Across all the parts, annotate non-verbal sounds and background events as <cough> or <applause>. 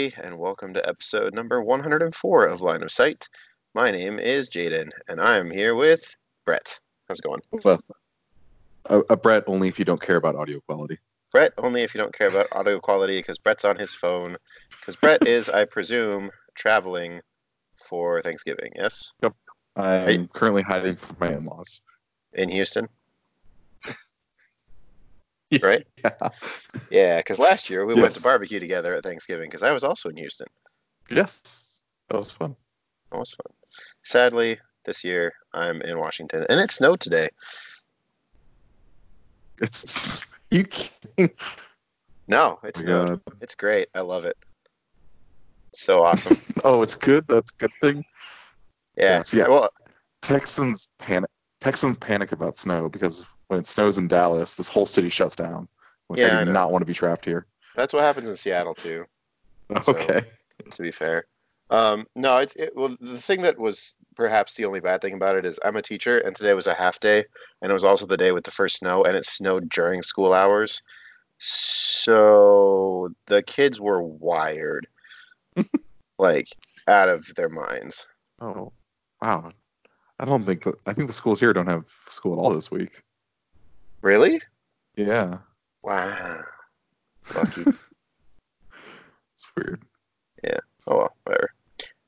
Everybody, and welcome to episode number 104 of Line of Sight. My name is Jaden, and I'm here with Brett. How's it going? Well, a, a Brett only if you don't care about audio quality. Brett, only if you don't care about audio quality, because Brett's on his phone. Because Brett is, I presume, traveling for Thanksgiving, yes? I'm currently hiding from my in-laws. In Houston. Right? Yeah. <laughs> Yeah, because last year we went to barbecue together at Thanksgiving, because I was also in Houston. Yes, that was fun. That was fun. Sadly, this year I'm in Washington, and it snowed today. It's <laughs> you. Kidding? No, it's Oh my It's great. I love it. So awesome. <laughs> Oh, it's good. That's a good thing. Yeah. Yes, yeah. Well, Texans panic. Texans panic about snow because when it snows in Dallas, this whole city shuts down. Like, Yeah, I I do know. not want to be trapped here. that's what happens in Seattle too. <laughs> So- Okay. To be fair, um, no. It's it, well. The thing that was perhaps the only bad thing about it is I'm a teacher, and today was a half day, and it was also the day with the first snow, and it snowed during school hours. So the kids were wired, <laughs> like out of their minds. Oh, wow. I don't think. I think the schools here don't have school at all this week. Really? Yeah, Wow. Lucky. <laughs> it's weird. Yeah. Oh well, whatever.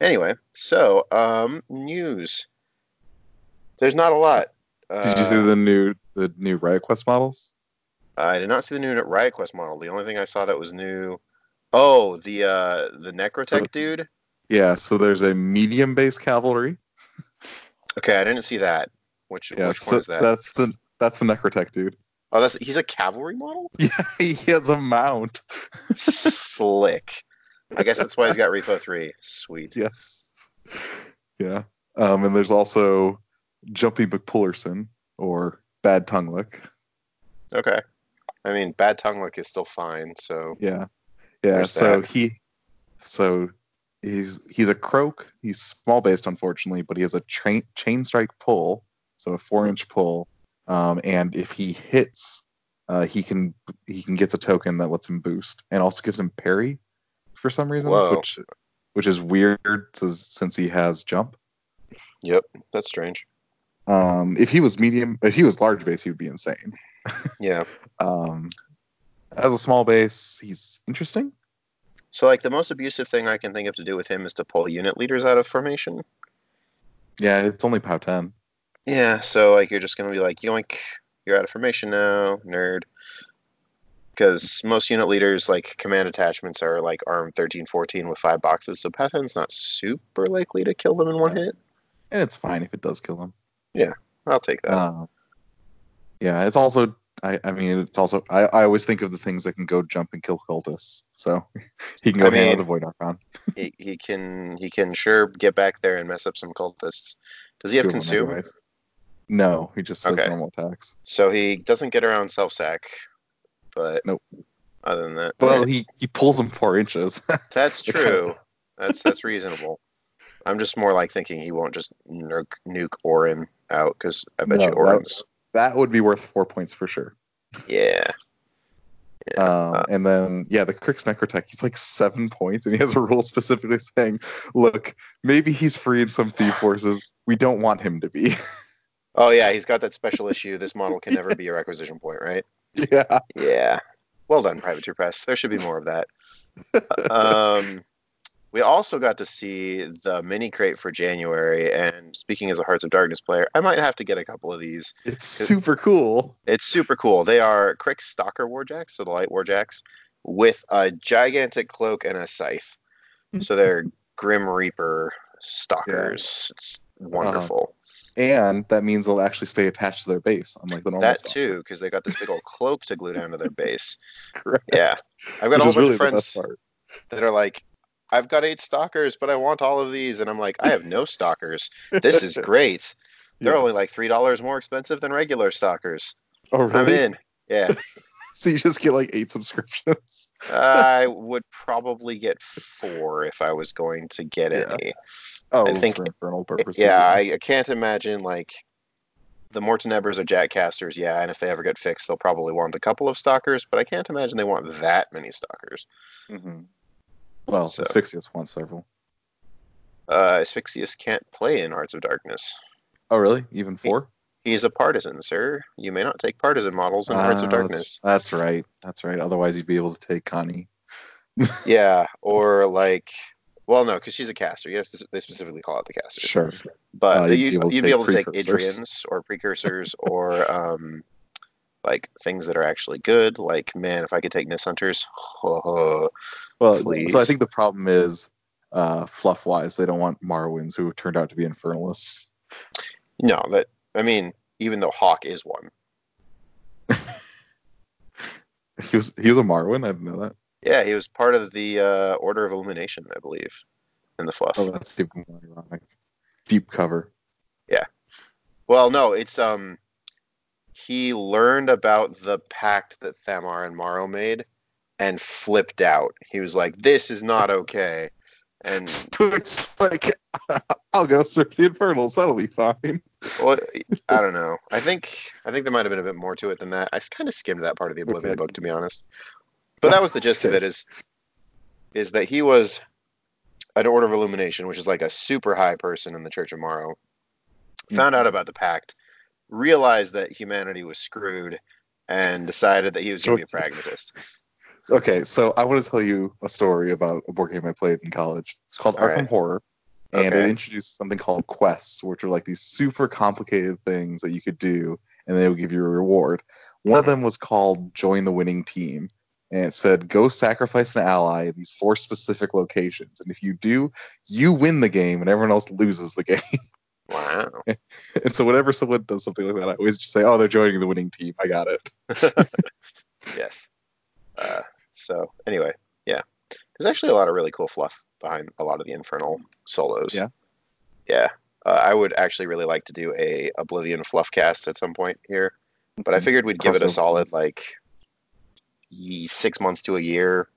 Anyway, so um, news. There's not a lot. Did you see Uh, the new the new Riot Quest models? I did not see the new Riot Quest model. The only thing I saw that was new. Oh, the uh, the Necrotech So dude. Yeah, so there's a medium base cavalry. Okay, I didn't see that. Which Yeah, which so one is that? that's the that's the Necrotech dude. Oh, that's he's a cavalry model. <laughs> Yeah, he has a mount. <laughs> Slick. I guess that's why he's got Repo three. Sweet. Yes. Yeah. Um, and there's also Jumpy McPullerson or Bad Tongue Lick. Okay. I mean, bad tongue look is still fine. So Yeah. Yeah. Where's so that? he so he's he's a croak. He's small based unfortunately, but he has a train chain strike pull, so a four inch pull. Um, and if he hits, uh, he can he can get a token that lets him boost and also gives him parry for some reason, Whoa. which which is weird since he has jump. yep, that's strange. Um, if he was medium, if he was large base, he would be insane. <laughs> Yeah. Um, as a small base, he's interesting. So like the most abusive thing I can think of to do with him is to pull unit leaders out of formation. Yeah, it's only POW ten. Yeah, so like you're just gonna be like, yoink, you're out of formation now, nerd. Because most unit leaders, like command attachments, are like arm 13, 14 with five boxes, so Patton's not super likely to kill them in one hit. and it's fine if it does kill them. Yeah, I'll take that. Uh, yeah, it's also. I, I mean, it's also. I, I always think of the things that can go jump and kill cultists. So <laughs> he can go I mean- the Void Archon. he, he can he can sure get back there and mess up some cultists. Does he have of consume? No, he just says Okay. normal attacks. So he doesn't get around self sack, but Nope. Other than that, Well, he he pulls him four inches. <laughs> that's true. That's that's reasonable. I'm just more like thinking he won't just nuke, nuke Orin out because I bet No, you that- Orin's that would be worth four points for sure. yeah. Yeah, Um, and then yeah, the Cryx Necrotech, he's like seven points, and he has a rule <laughs> specifically saying, "Look, maybe he's free in some theme forces. We don't want him to be." <laughs> Oh yeah, he's got that special issue. This model can never be a requisition point, right? <laughs> yeah, Yeah. Well done, Privateer Press. There should be more of that. <laughs> um, we also got to see the mini crate for January, and speaking as a Hearts of Darkness player, I might have to get a couple of these. it's super cool. It's super cool. They are Cryx Stalker Warjacks, so the light Warjacks, with a gigantic cloak and a scythe. So they're <laughs> Grim Reaper stalkers. It's wonderful. And that means they'll actually stay attached to their base, unlike the normal that stuff. too, because they got this big old cloak to glue down to their base. <laughs> Correct. Yeah, I've got Which a whole bunch really of friends that are like, I've got eight stalkers, but I want all of these, and I'm like, I have no <laughs> stalkers. This is great. They're only like three dollars more expensive than regular stalkers. Oh, I'm in. Yeah, <laughs> So you just get like eight subscriptions. I would probably get four if I was going to get Yeah. any. Oh, I think- for infernal purposes. Yeah, I, I can't imagine like the Mortenebras or Jackcasters. Yeah, and if they ever get fixed, they'll probably want a couple of stalkers, but I can't imagine they want that many stalkers. Mhm. Well, So- Asphyxious wants several. Uh, Asphyxious can't play in Hearts of Darkness. Oh, really? Even four? He's a partisan, sir. You may not take partisan models in Hearts of Ah, Darkness. That's, that's right. That's right. Otherwise, you'd be able to take Connie. <laughs> Yeah, or like, well, no, because she's a caster. You have to. They specifically call out the caster. Sure. But Uh, you, you'd be able to you'd be take able to take. Adrian's or precursors or <laughs> um, like things that are actually good. Like, man, if I could take Nyss Hunters, oh, <laughs> Well, so I think the problem is, uh, fluff wise, they don't want Morrowans who turned out to be infernalists. no, that I mean, even though Hawk is one. <laughs> He was he was a Morrowan. I didn't know that. Yeah, he was part of the uh, Order of Illumination, I believe, in the fluff. Oh, that's even more ironic. Deep cover. Yeah. Well, no, it's um he learned about the pact that Thamar and Morrow made and flipped out. He was like, This is not okay. And <laughs> it's like, <laughs> I'll go serve the infernals. That'll be fine. well, I don't know. I think I think there might have been a bit more to it than that. I kind of skimmed that part of the Oblivion Okay. book to be honest. But that was the gist of it is is that he was an Order of Illumination, which is like a super high person in the Church of Morrow. Hmm. Found out about the pact, realized that humanity was screwed, and decided that he was going to be a pragmatist. <laughs> Okay, so I want to tell you a story about a board game I played in college. It's called All Arkham right. Horror, and Okay. it introduced something called quests, which are like these super complicated things that you could do, and they would give you a reward. One of them was called Join the Winning Team, and it said go sacrifice an ally in these four specific locations, and if you do, you win the game, and everyone else loses the <laughs> game. Wow. <laughs> and so whenever someone does something like that, I always just say, "Oh, they're joining the winning team. I got it." <laughs> Yes. Uh, so anyway, yeah, there's actually a lot of really cool fluff behind a lot of the Infernal solos. Yeah. Yeah. Uh, I would actually really like to do a Oblivion fluff cast at some point here, but I figured we'd give it a solid like six months to a year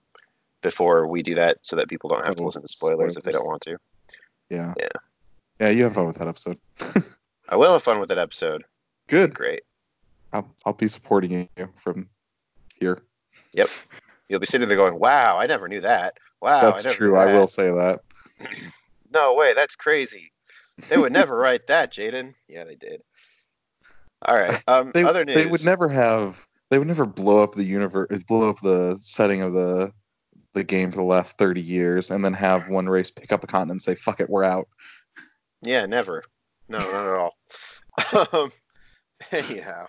before we do that, so that people don't have to listen to spoilers if they don't want to. Yeah. Yeah. Yeah, you have fun with that episode. <laughs> I will have fun with that episode. Good. Great. I'll, I'll be supporting you from here. Yep. <laughs> You'll be sitting there going, "Wow, I never knew that. Wow, That's I never true. I that. will say that. <clears throat> No way, that's crazy. They would never <laughs> write that, Jaden. Yeah, they did. All right. Um, They, other news. they would never have. They would never blow up the universe, blow up the setting of the the game for the last thirty years, and then have one race pick up a continent and say, "Fuck it, we're out." Yeah, never. No, not at all. <laughs> um, anyhow,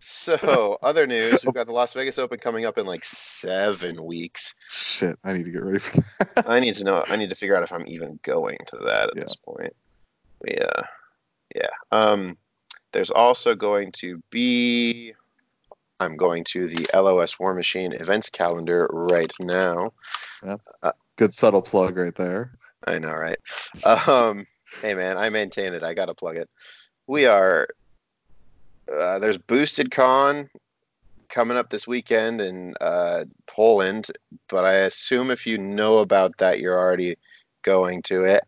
so other news. We've got the Las Vegas Open coming up in like seven weeks. Shit, I need to get ready for that. <laughs> I need to know. I need to figure out if I'm even going to that at Yeah. this point. Yeah, yeah. Um, there's also going to be. I'm going to the LOS War Machine events calendar right now. Good subtle plug right there. I know, right? Um, hey, man, I maintain it. I gotta plug it. We are. Uh, there's Boosted Con coming up this weekend in uh, Poland, but I assume if you know about that, you're already going to it,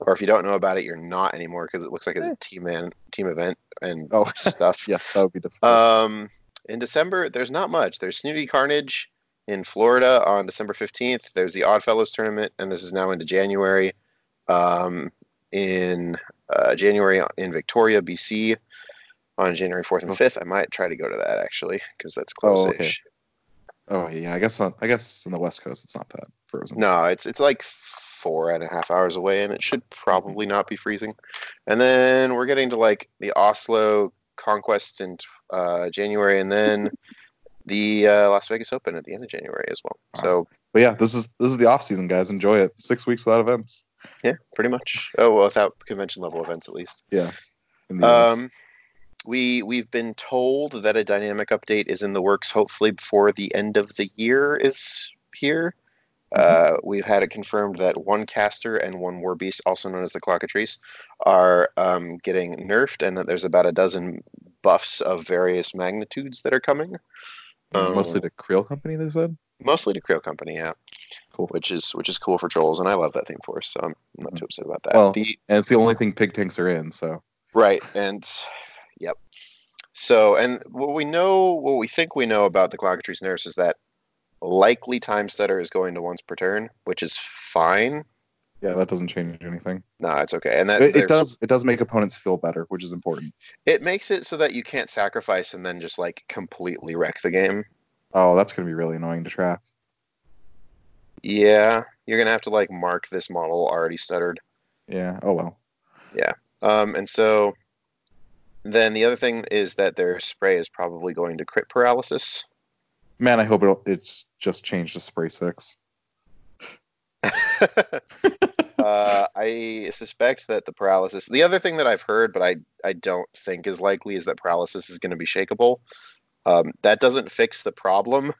or if you don't know about it, you're not anymore because it looks like it's a team man team event and Oh. <laughs> stuff. Yes, that would be difficult. Um, in December, there's not much. There's Snooty Carnage in Florida on December 15th. There's the Oddfellows tournament, and this is now into January. Um, in uh, January in Victoria, BC, on January 4th and Oh. 5th. I might try to go to that actually because that's Oh, close. okay. oh yeah, I guess on, I guess on the west coast it's not that frozen. No, it's it's like four and a half hours away, and it should probably not be freezing. And then we're getting to like the Oslo Conquest in uh, January, and then the uh, Las Vegas Open at the end of January as well. So But yeah, this is this is the off season, guys. Enjoy it. Six weeks without events. yeah, pretty much. Oh, well, without convention level events at least. US. Um, we we've been told that a dynamic update is in the works. Hopefully before the end of the year is here. Uh, we've had it confirmed that one caster and one war beast, also known as the Clockatrice, are um, getting nerfed, and that there's about a dozen buffs of various magnitudes that are coming. Um, Mostly the Kriel Company, they said. mostly to Kriel Company, yeah, Cool. which is which is cool for trolls, and I love that theme force, so I'm not too upset about that. Well- the And it's the only thing pig tanks are in, so Right, and yep. So, and what we know, what we think we know about the Clockatrice Nurse is that likely time stutter is going to once per turn, which is fine. Yeah, that doesn't change anything. No, it's okay, and that It, it does it does make opponents feel better, which is important. It makes it so that you can't sacrifice and then just like completely wreck the game. Oh, that's gonna be really annoying to track. Yeah, you're gonna have to like mark this model already stuttered. Yeah. Oh well. Yeah. Um, and so then the other thing is that their spray is probably going to crit paralysis. Man, I hope it, it's just changed to spray six. <laughs> uh, I suspect that the paralysis. The other thing that I've heard, but I I don't think is likely, is that paralysis is going to be shakeable. Um, that doesn't fix the problem.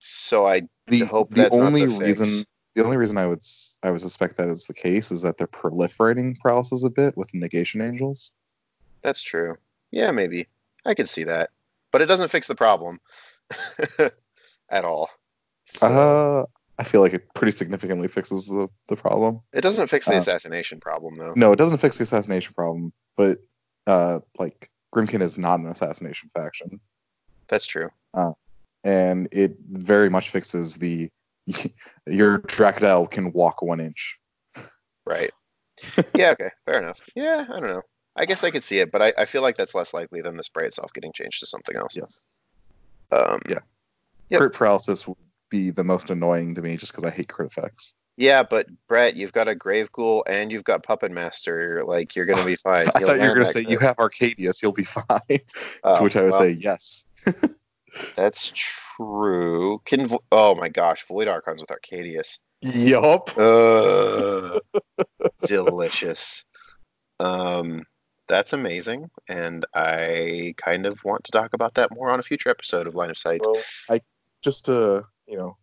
So I The hope the that's not only the reason the only reason I would I would suspect that is the case is that they're proliferating paralysis a bit with negation angels. that's true. Yeah, maybe I could see that, but it doesn't fix the problem <laughs> at all. So, Uh, I feel like it pretty significantly fixes the, the problem. it doesn't fix the uh, assassination problem though. No, it doesn't fix the assassination problem, but uh, like Grymkin is not an assassination faction, That's true. and it very much fixes the <laughs> your Drakadel can walk one inch. Right. <laughs> yeah. Okay. Fair enough. Yeah. I don't know. I guess I could see it, but I, I feel like that's less likely than the spray itself getting changed to something else. Yes, Um, Yeah. Yep. crit paralysis would be the most annoying to me, just because I hate crit effects. Yeah, but Brett, you've got a Grave Ghoul and you've got Puppet Master. Like you're gonna be <laughs> fine. I You'll thought you were going to that say you have Arkadius, you'll be <laughs> fine. Oh, to which I would well, say yes. <laughs> that's true. Can Vo- oh my gosh, Void Archons with Arkadius. Yup. Uh, delicious. Um, that's amazing, and I kind of want to talk about that more on a future episode of Line of Sight. Well, I just to you know,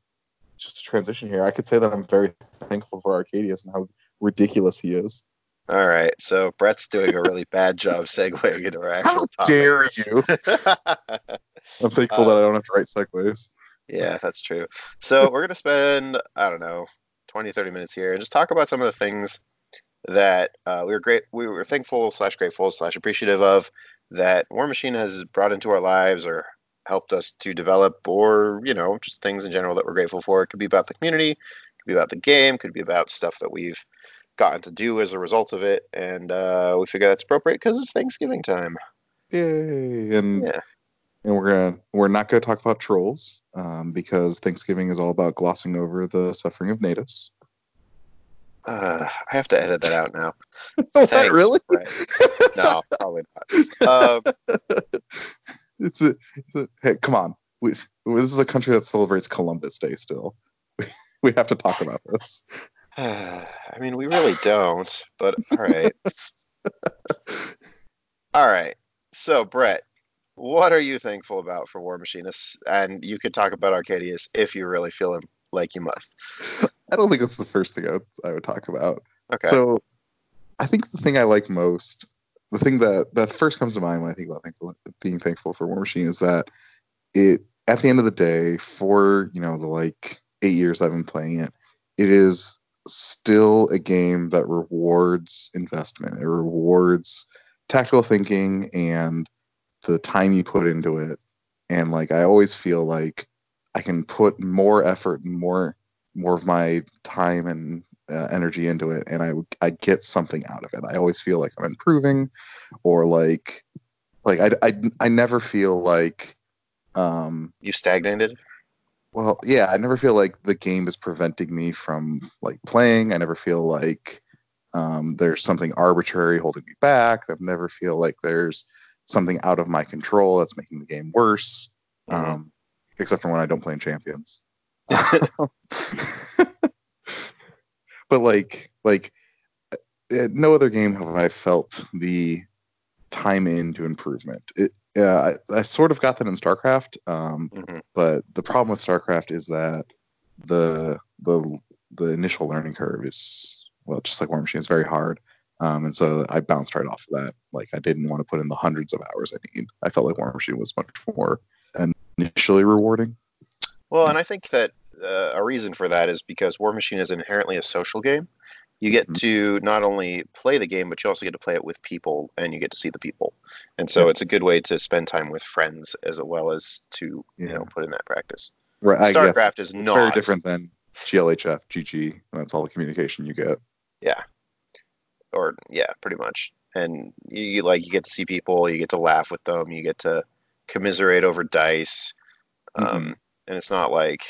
just to transition here, I could say that I'm very thankful for Arkadius and how ridiculous he is. All right, so Brett's doing a really bad <laughs> job segueing into our actual How topic. dare you? <laughs> I'm thankful that I don't have to write segues. Yeah, that's true. So we're going to spend, I don't know, 20, 30 minutes here and just talk about some of the things that uh, we were great, we were thankful slash grateful slash appreciative of that War Machine has brought into our lives or helped us to develop or, you know, just things in general that we're grateful for. It could be about the community, could be about the game, could be about stuff that we've gotten to do as a result of it. And uh, we figure that's appropriate because it's Thanksgiving time. Yay! And Yeah. and we're gonna we're not gonna talk about trolls um, because Thanksgiving is all about glossing over the suffering of natives. Uh, I have to edit that out now. <laughs> Oh, Thanks, Brett. <laughs> No, probably not. Um, <laughs> it's a, it's a hey, come on. We, this is a country that celebrates Columbus Day still. We, <laughs> we have to talk about this. <sighs> I mean, we really don't, but all right. <laughs> all right. So, Brett, what are you thankful about for War Machinists? And you could talk about Arkadius if you really feel like you must. <laughs> I don't think that's the first thing I would, I would talk about. Okay. So, I think the thing I like most, the thing that that first comes to mind when I think about thankful, being thankful for War Machine is that it, at the end of the day, for you know the like eight years I've been playing it, it is still a game that rewards investment. It rewards tactical thinking and the time you put into it. And like I always feel like I can put more effort and more more of my time and uh, energy into it and I I get something out of it. I always feel like I'm improving or like like I I, I never feel like um you stagnated? well, yeah, I never feel like the game is preventing me from like playing. I never feel like um, there's something arbitrary holding me back. I never feel like there's something out of my control that's making the game worse. Mhm. Um, except for when I don't play in champions. <laughs> <laughs> <laughs> but like, like uh, no other game have I felt the time into improvement. It, uh, I, I sort of got that in StarCraft. Um, Mhm. but the problem with StarCraft is that the the the initial learning curve is well, just like War Machine, is very hard. Um, and so I bounced right off of that. Like I didn't want to put in the hundreds of hours I need. I felt like War Machine was much more initially rewarding. Well, and I think that uh, a reason for that is because War Machine is inherently a social game. You get Mhm. to not only play the game, but you also get to play it with people, and you get to see the people. And so Yeah. it's a good way to spend time with friends as well as to you know put in that practice. Right, StarCraft is it's very not. different than GLHF, GG, and that's all the communication you get. Yeah, or yeah, pretty much. And you, you like you get to see people, you get to laugh with them, you get to commiserate over dice, um, Mhm. and it's not like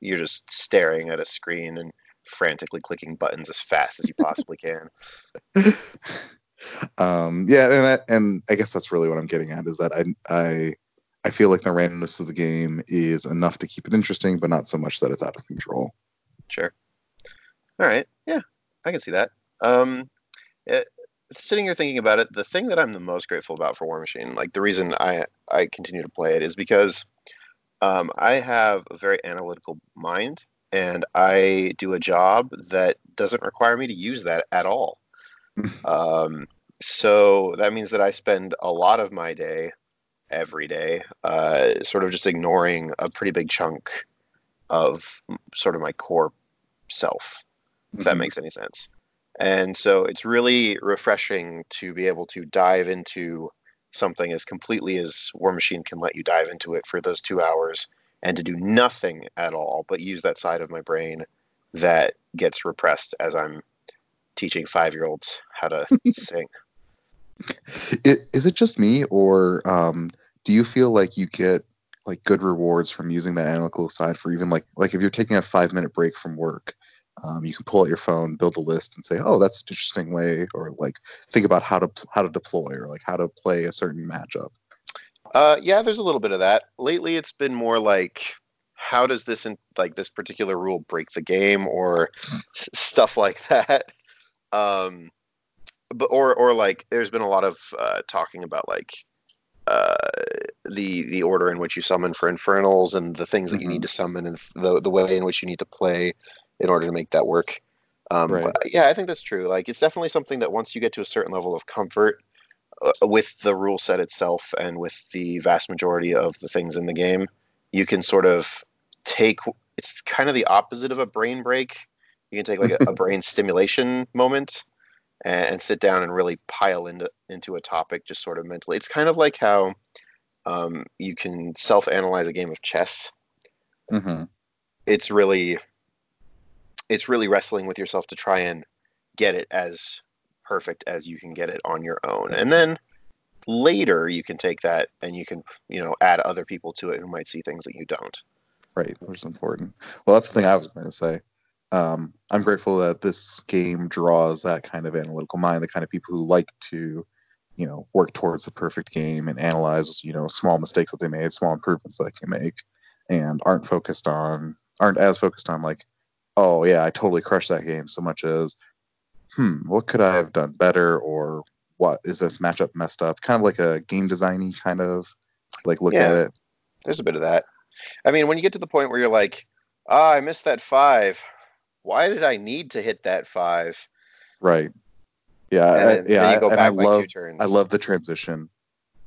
you're just staring at a screen and frantically clicking buttons as fast as you possibly can. <laughs> um, yeah, and I, and I guess that's really what I'm getting at is that I I I feel like the randomness of the game is enough to keep it interesting, but not so much that it's out of control. Sure. All right. Yeah, I can see that. Um, it, sitting here thinking about it, the thing that I'm the most grateful about for War Machine, like the reason I I continue to play it, is because um, I have a very analytical mind, and I do a job that doesn't require me to use that at all. <laughs> um, so that means that I spend a lot of my day, every day, uh, sort of just ignoring a pretty big chunk of sort of my core self if that Mhm. makes any sense. And so it's really refreshing to be able to dive into something as completely as War Machine can let you dive into it for those two hours and to do nothing at all but use that side of my brain that gets repressed as I'm teaching five year olds how to <laughs> sing. It, is it just me, or um, do you feel like you get like good rewards from using that analytical side for even like like if you're taking a five minute break from work, um, you can pull out your phone, build a list, and say, "Oh, that's an interesting way," or like think about how to how to deploy or like how to play a certain matchup. Uh, yeah, there's a little bit of that. Lately, it's been more like, how does this in, like this particular rule break the game or s- stuff like <laughs> that. Um, but or or like, there's been a lot of uh, talking about like uh, the the order in which you summon for infernals and the things that you need to summon and the the way in which you need to play in order to make that work. Um, Right. But yeah, I think that's true. Like, it's definitely something that once you get to a certain level of comfort uh, with the rule set itself and with the vast majority of the things in the game, you can sort of take. It's kind of the opposite of a brain break. You can take like a, a <laughs> brain stimulation moment and, and sit down and really pile into into a topic just sort of mentally. It's kind of like how um, you can self analyze a game of chess. Mm-hmm. It's really it's really wrestling with yourself to try and get it as perfect as you can get it on your own. And then later you can take that and you can, you know, add other people to it who might see things that you don't. Right, which is important. Well, that's the thing I was going to say. Um, I'm grateful that this game draws that kind of analytical mind, the kind of people who like to, you know, work towards the perfect game and analyze, you know, small mistakes that they made, small improvements that they can make, and aren't focused on, aren't as focused on like, oh yeah, I totally crushed that game, so much as, hmm, what could I have done better, or what is this matchup messed up? Kind of like a game designy kind of like look Yeah. at it. There's a bit of that. I mean, when you get to the point where you're like, ah, I missed that five. Why did I need to hit that five? Right. Yeah, And I- yeah, then you go and back I like love two turns. I love the transition,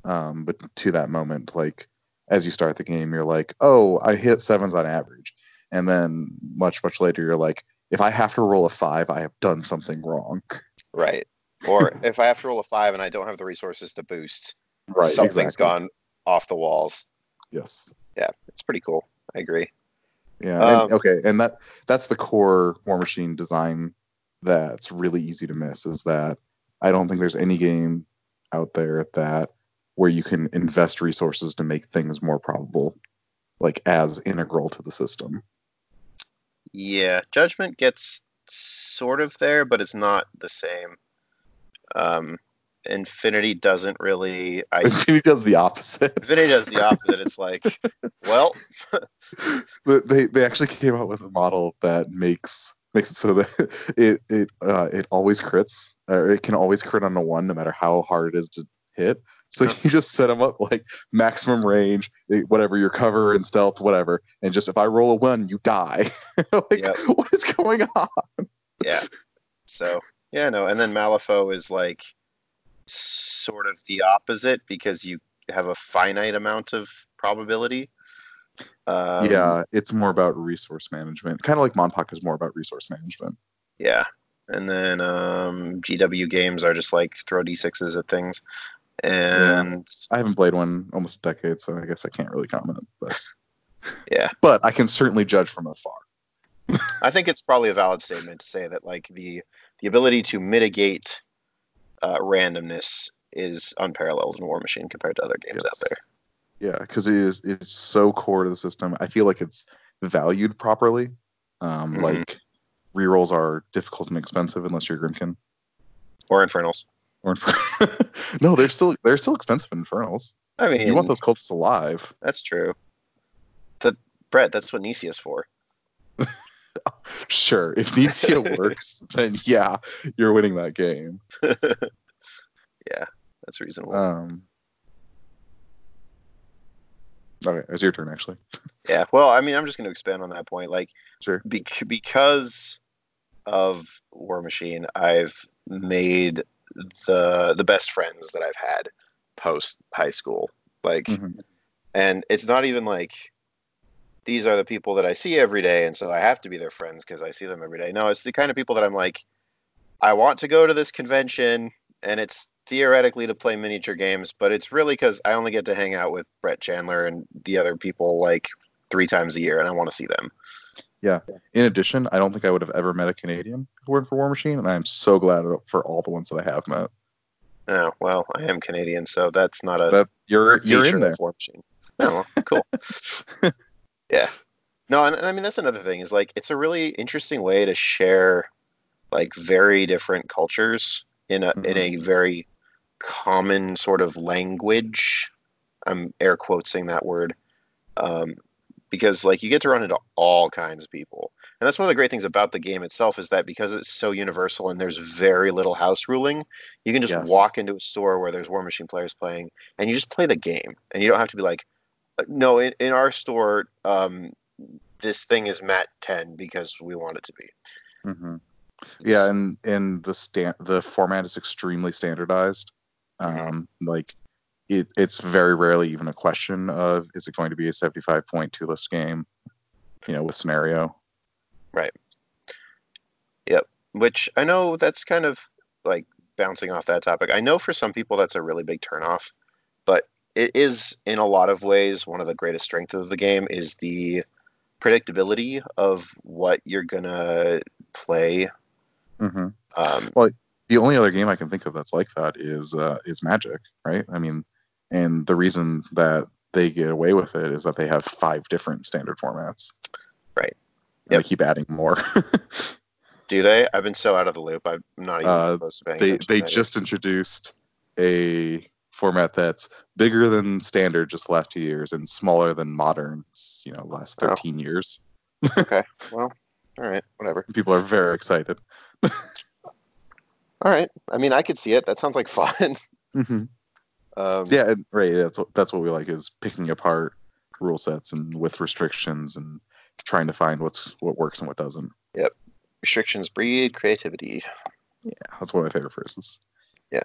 um, but to that moment, like as you start the game, you're like, oh, I hit sevens on average, and then much much later, you're like, if I have to roll a five, I have done something wrong. right. Or <laughs> if I have to roll a five and I don't have the resources to boost, Right. something's exactly. gone off the walls. Yes. Yeah, it's pretty cool. I agree. Yeah. Um, and, okay, and that that's the core War Machine design that's really easy to miss. Is that I don't think there's any game out there that where you can invest resources to make things more probable, like as integral to the system. Yeah, Judgment gets sort of there, but it's not the same. Um, Infinity doesn't really. I Infinity does the opposite. Infinity does the opposite. It's like, <laughs> well, <laughs> they they actually came out with a model that makes makes it so that <laughs> it it uh, it always crits or it can always crit on a one no matter how hard it is to hit So you just set them up like maximum range, eh, whatever your cover and stealth, whatever, and just if I roll a one, you die. <laughs> like, Yep. what is going on? Yeah. So yeah, no, and then Malifaux is like sort of the opposite because you have a finite amount of probability. Um, yeah, it's more about resource management. Kind of like MonPoc is more about resource management. Yeah. And then um, GW games are just like throw d6s at things. And I haven't played one almost a decade, so I guess I can't really comment. But <laughs> Yeah. but I can certainly judge from afar. <laughs> I think it's probably a valid statement to say that like the the ability to mitigate uh, randomness is unparalleled in War Machine compared to other games out there. Yeah, because it is it's so core to the system. I feel like it's valued properly. Um, Mhm. Like rerolls are difficult and expensive unless you're Grymkin. Or Infernals. Or Infer- <laughs> <laughs> no, they're still they're still expensive infernals. I mean, You want those cultists alive. That's true. That Brett, that's what Nisia's for. <laughs> Sure, if Nisia works, then yeah, you're winning that game. yeah, that's reasonable. Um, okay, it's your turn actually. yeah. Well, I mean, I'm just going to expand on that point. Like, Sure. bec- because of War Machine, I've made the the best friends that I've had post high school. Like, Mhm. and it's not even like these are the people that I see every day, and so I have to be their friends because I see them every day. No, it's the kind of people that I'm like, I want to go to this convention, and it's theoretically to play miniature games, but it's really because I only get to hang out with Brett Chandler and the other people like three times a year, and I want to see them. In addition, I don't think I would have ever met a Canadian who worked for War Machine, and I'm so glad for all the ones that I have met. Oh well, I am Canadian, so that's not a But you're you're in there. War Machine. Oh, well, cool. <laughs> yeah. No, and, and I mean that's another thing is like it's a really interesting way to share like very different cultures in a in a very common sort of language. I'm air quoting that word. Um, because like you get to run into all kinds of people. And that's one of the great things about the game itself is that because it's so universal and there's very little house ruling, you can just Yes. walk into a store where there's War Machine players playing and you just play the game. And you don't have to be like, "Uh, no, in, in our store, um, this thing is mat 10 because we want it to be. hmm Yeah, and and the stand the format is extremely standardized. Mhm. Um, like it, it's very rarely even a question of is it going to be a 75 point two list game, you know, with scenario. Right. Yep. Which I know that's kind of like bouncing off that topic. I know for some people that's a really big turnoff, but it is in a lot of ways one of the greatest strengths of the game is the predictability of what you're gonna play. hmm Um, well, The only other game I can think of that's like that is uh, is Magic, right? I mean, and the reason that they get away with it is that they have five different standard formats. Right. And they keep adding more. <laughs> do they? I've been so out of the loop. I'm not even Uh, supposed to pay they they just introduced a format that's bigger than standard just the last two years and smaller than modern you know last Oh. 13 years <laughs> okay. Well, all right, whatever. people are very excited <laughs> All right. I mean, I could see it. That sounds like fun. Um, yeah and, right that's what that's what we like is picking apart rule sets and with restrictions and trying to find what's what works and what doesn't Yep. Restrictions breed creativity. yeah that's one of my favorite phrases Yeah.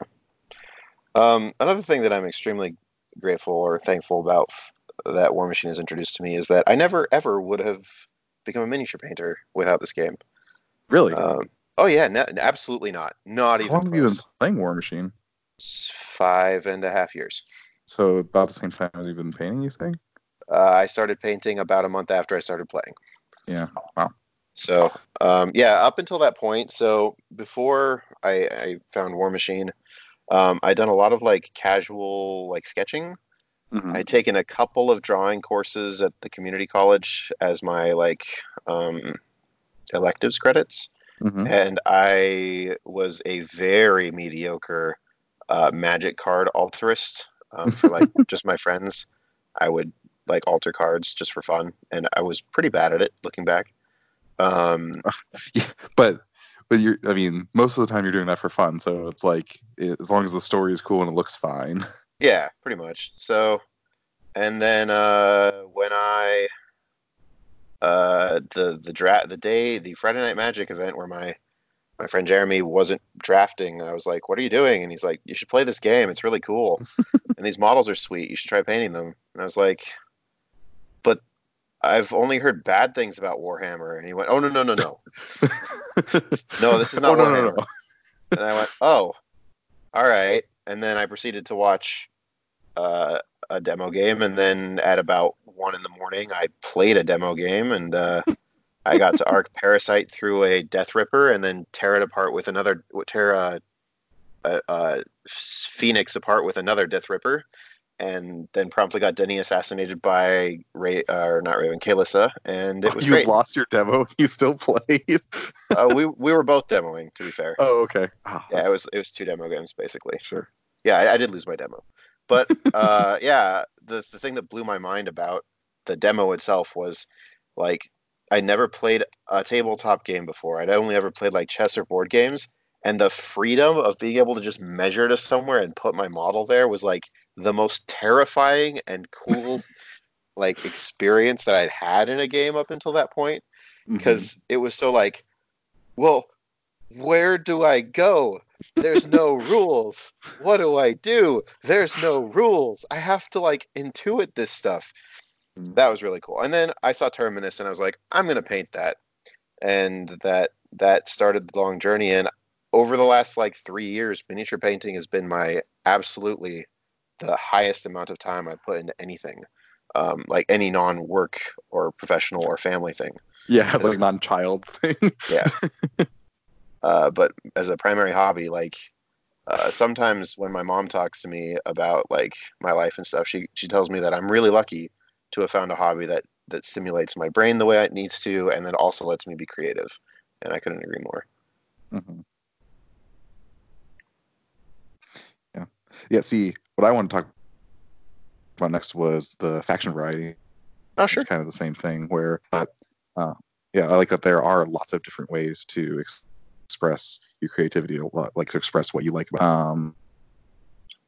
Um, another thing that I'm extremely grateful or thankful about f- that War Machine has introduced to me is that I never ever would have become a miniature painter without this game. really Um, oh yeah, no, absolutely not. Not how even long have you been close. playing war machine Five and a half years. so about the same time as you've been painting you saying Uh, I started painting about a month after I started playing. yeah wow So um, yeah, up until that point. So before I, I found War Machine, um, I'd done a lot of like casual like sketching. Mhm. I'd taken a couple of drawing courses at the community college as my like um, electives credits, Mhm. and I was a very mediocre uh, magic card alterist um, for like <laughs> just my friends. I would like alter cards just for fun, and I was pretty bad at it looking back. Um, <laughs> Yeah, but but you're I mean most of the time you're doing that for fun so it's like it, as long as the story is cool and it looks fine <laughs> Yeah, pretty much. So, and then uh, when I uh, the the draft the day the Friday Night Magic event where my my friend Jeremy wasn't drafting, I was like, "What are you doing?" And he's like, "You should play this game. It's really cool, <laughs> and these models are sweet. You should try painting them." And I was like, "But I've only heard bad things about Warhammer." And he went, "Oh no no no no <laughs> no! This is not Oh, no, Warhammer." no, no. And I went, "Oh, all right." And then I proceeded to watch uh, a demo game, and then at about one in the morning, I played a demo game, and uh, I got to <laughs> arc Parasite through a Death Ripper, and then tear it apart with another tear a, uh, uh, Phoenix apart with another Death Ripper, and then promptly got Denny assassinated by Ray uh, or not Raven Kaelyssa, and it Oh, was you lost your demo. <laughs> You still played. uh, we <laughs> we were both demoing, to be fair. oh, okay. Ah, yeah, it was it was two demo games basically. sure. Yeah, I, I did lose my demo, but uh, yeah, the the thing that blew my mind about the demo itself was like I never played a tabletop game before. I'd only ever played like chess or board games, and the freedom of being able to just measure to somewhere and put my model there was like the most terrifying and cool <laughs> like experience that I'd had in a game up until that point mm-hmm. because it was so like, well, where do I go? There's no rules. What do I do? There's no rules. I have to like intuit this stuff. That was really cool. And then I saw Terminus and I was like, I'm gonna paint that. And that that started the long journey. And over the last like three years, miniature painting has been my absolutely the highest amount of time I put into anything. Um, like any non-work or professional or family thing. yeah, <laughs> like non-child <laughs> thing. Yeah. <laughs> uh, but as a primary hobby, like uh, sometimes when my mom talks to me about like my life and stuff, she she tells me that I'm really lucky to have found a hobby that that stimulates my brain the way it needs to, and that also lets me be creative. And I couldn't agree more. Mhm. Yeah. Yeah. See, what I want to talk about next was the faction variety. Oh sure. kind of the same thing where, uh, uh, yeah, I like that there are lots of different ways to ex- express your creativity, a lot, like to express what you like. about. Um,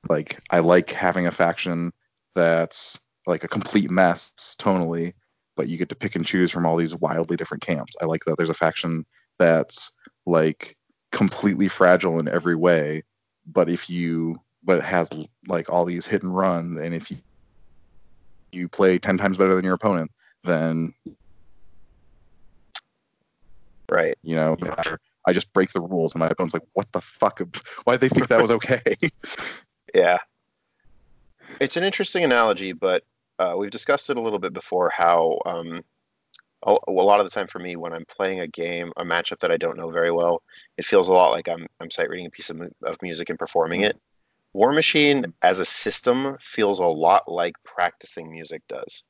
like I like having a faction that's like a complete mess tonally, but you get to pick and choose from all these wildly different camps. I like that there's a faction that's like completely fragile in every way, but if you but it has like all these hit and run, and if you you play ten times better than your opponent, then Right. you know I just break the rules, and my opponent's like, "What the fuck? <laughs> Why did they think that was okay?" <laughs> Yeah. It's an interesting analogy, but uh, we've discussed it a little bit before how um, a, a lot of the time for me when I'm playing a game, a matchup that I don't know very well, it feels a lot like I'm, I'm sight reading a piece of, mu- of music and performing it. War Machine as a system feels a lot like practicing music does.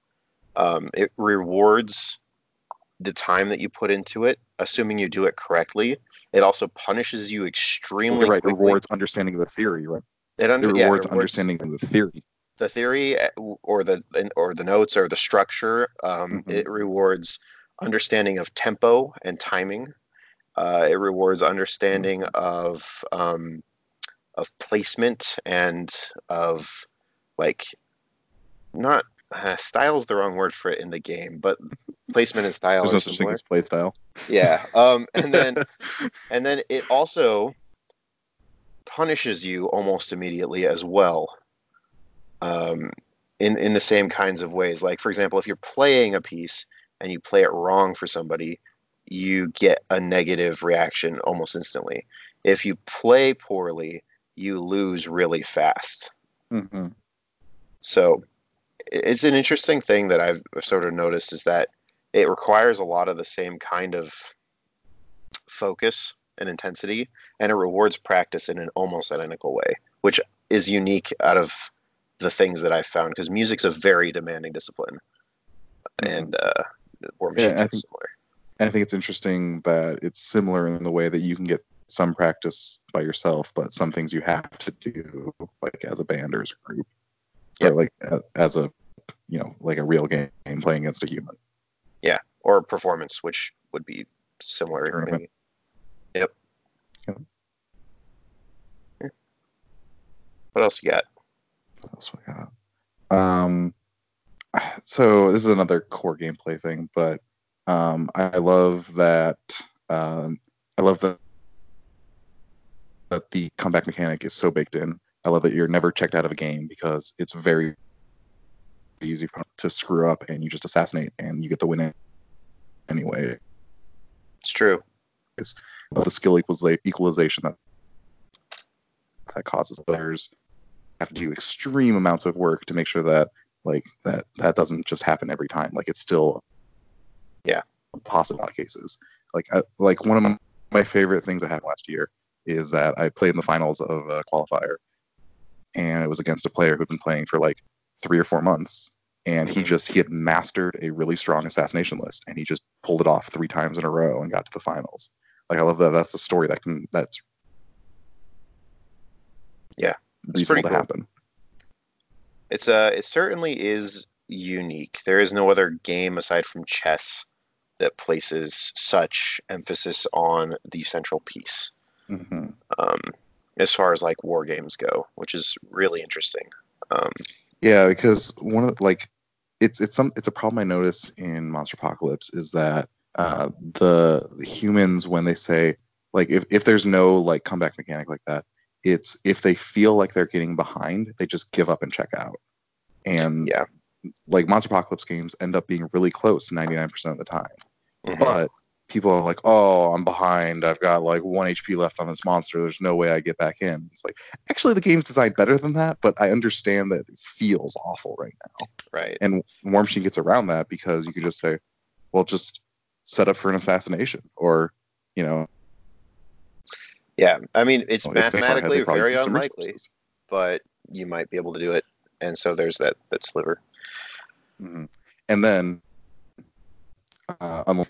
Um, it rewards the time that you put into it, assuming you do it correctly. It also punishes you extremely You're right. It quickly. rewards understanding of the theory, right? It, under, It yeah, it rewards rewards- understanding of the theory. The theory uh, or the or the notes or the structure um, Mhm. it rewards understanding of tempo and timing uh, it rewards understanding of um, of placement and of like not uh, style is the wrong word for it in the game but placement and style There's no such thing as play style. yeah um, and then <laughs> and then it also punishes you almost immediately as well um, in in the same kinds of ways. Like for example if you're playing a piece and you play it wrong for somebody you get a negative reaction almost instantly. If you play poorly you lose really fast. Hmm so it's an interesting thing that I've sort of noticed is that it requires a lot of the same kind of focus and intensity, and it rewards practice in an almost identical way, which is unique out of the things that I've found because music's a very demanding discipline, Mhm. and uh, War Machine Yeah, I think- similar. I think it's interesting that it's similar in the way that you can get some practice by yourself, but some things you have to do like as a band or as a group, Yep. or like as a you know like a real game playing against a human. Yeah, or performance, which would be similar. Yep. Yep. What else you got? What else we got? Um, <sighs> so this is another core gameplay thing, but um, I love that. Um, I love that that the comeback mechanic is so baked in. I love that you're never checked out of a game because it's very easy to screw up and you just assassinate and you get the win anyway. It's true. It's the skill equalization that that causes players have to do extreme amounts of work to make sure that like that that doesn't just happen every time. Like it's still yeah possible in cases. Like I, like one of my, my favorite things that happened last year is that I played in the finals of a qualifier, and it was against a player who'd been playing for like three or four months, and he Mhm. just he had mastered a really strong assassination list, and he just pulled it off three times in a row and got to the finals. Like I love that. That's a story that can that's Yeah, reasonable to cool. happen. It's uh it certainly is unique. There is no other game aside from chess that places such emphasis on the central piece. hmm Um, as far as like war games go, which is really interesting. Um, Yeah, because one of the, like it's it's some it's a problem I notice in Monsterpocalypse is that uh, the, the humans when they say like if if there's no like comeback mechanic like that, it's if they feel like they're getting behind, they just give up and check out. And Yeah. like Monsterpocalypse games end up being really close 99% of the time. mhm. But people are like, "Oh, I'm behind. I've got like 1 HP left on this monster. There's no way I get back in." It's like actually the game's designed better than that, but I understand that it feels awful right now. right. And War Machine gets around that because you can just say, well, just set up for an assassination, or you know, Yeah, I mean it's try, mathematically very unlikely, resources. but you might be able to do it. And so there's that that sliver. Mhm. And then, uh, unlike-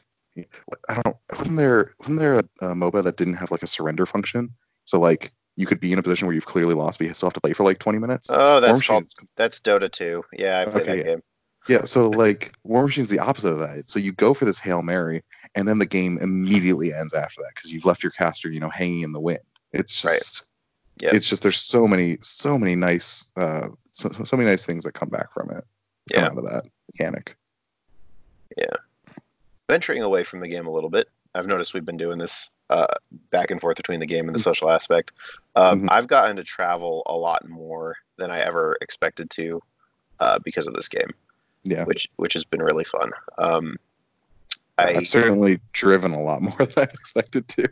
I don't know, wasn't there wasn't there a, a MOBA that didn't have like a surrender function? So like you could be in a position where you've clearly lost, but you still have to play for like 20 minutes. Oh, that's called that's Dota 2. Yeah, I played Okay, that yeah. game. Yeah, so like War Machine's the opposite of that. So you go for this Hail Mary, and then the game immediately ends after that because you've left your caster, you know, hanging in the wind. It's Right. just Yep. it's just there's so many so many nice uh so, so many nice things that come back from it. Come Yeah. out of that mechanic. Yeah. Venturing away from the game a little bit, I've noticed we've been doing this uh, back and forth between the game and the social aspect. Um, Mhm. I've gotten to travel a lot more than I ever expected to uh, because of this game, Yeah. which which has been really fun. Um, I, have certainly driven a lot more <laughs> than I expected to.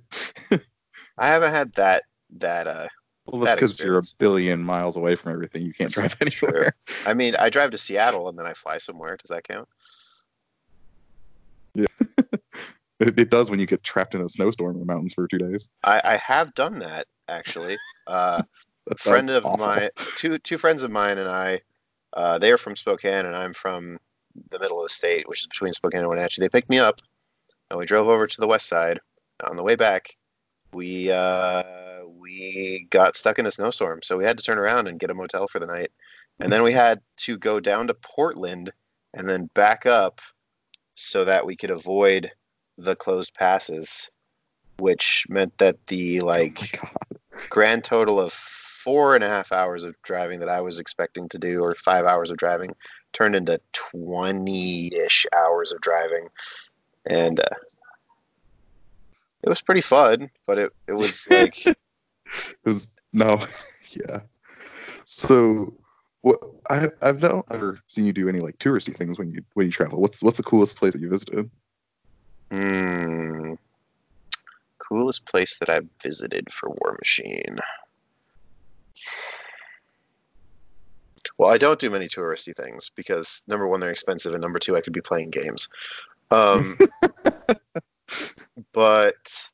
I haven't had that that uh, well, that's That because you're a billion miles away from everything. You can't drive true. anywhere. I mean, I drive to Seattle and then I fly somewhere. Does that count? <laughs> It, it does when you get trapped in a snowstorm in the mountains for two days. I, I have done that actually. Uh, <laughs> That friend of awful. mine, two two friends of mine, and I, uh, they are from Spokane, and I'm from the middle of the state, which is between Spokane and Wenatchee. They picked me up, and we drove over to the west side. On the way back, we uh, we got stuck in a snowstorm, so we had to turn around and get a motel for the night, and then we had to go down to Portland and then back up so that we could avoid the closed passes, which meant that the like Oh grand total of four and a half hours of driving that I was expecting to do, or five hours of driving, turned into 20 ish hours of driving. And uh, it was pretty fun, but it, it was <laughs> like, It was no, <laughs> yeah. So, what I I've not ever seen you do any like touristy things when you when you travel. What's what's the coolest place that you visited? hmm, coolest place that I've visited for War Machine. Well, I don't do many touristy things because number one, they're expensive, and number two, I could be playing games. Um, <laughs> but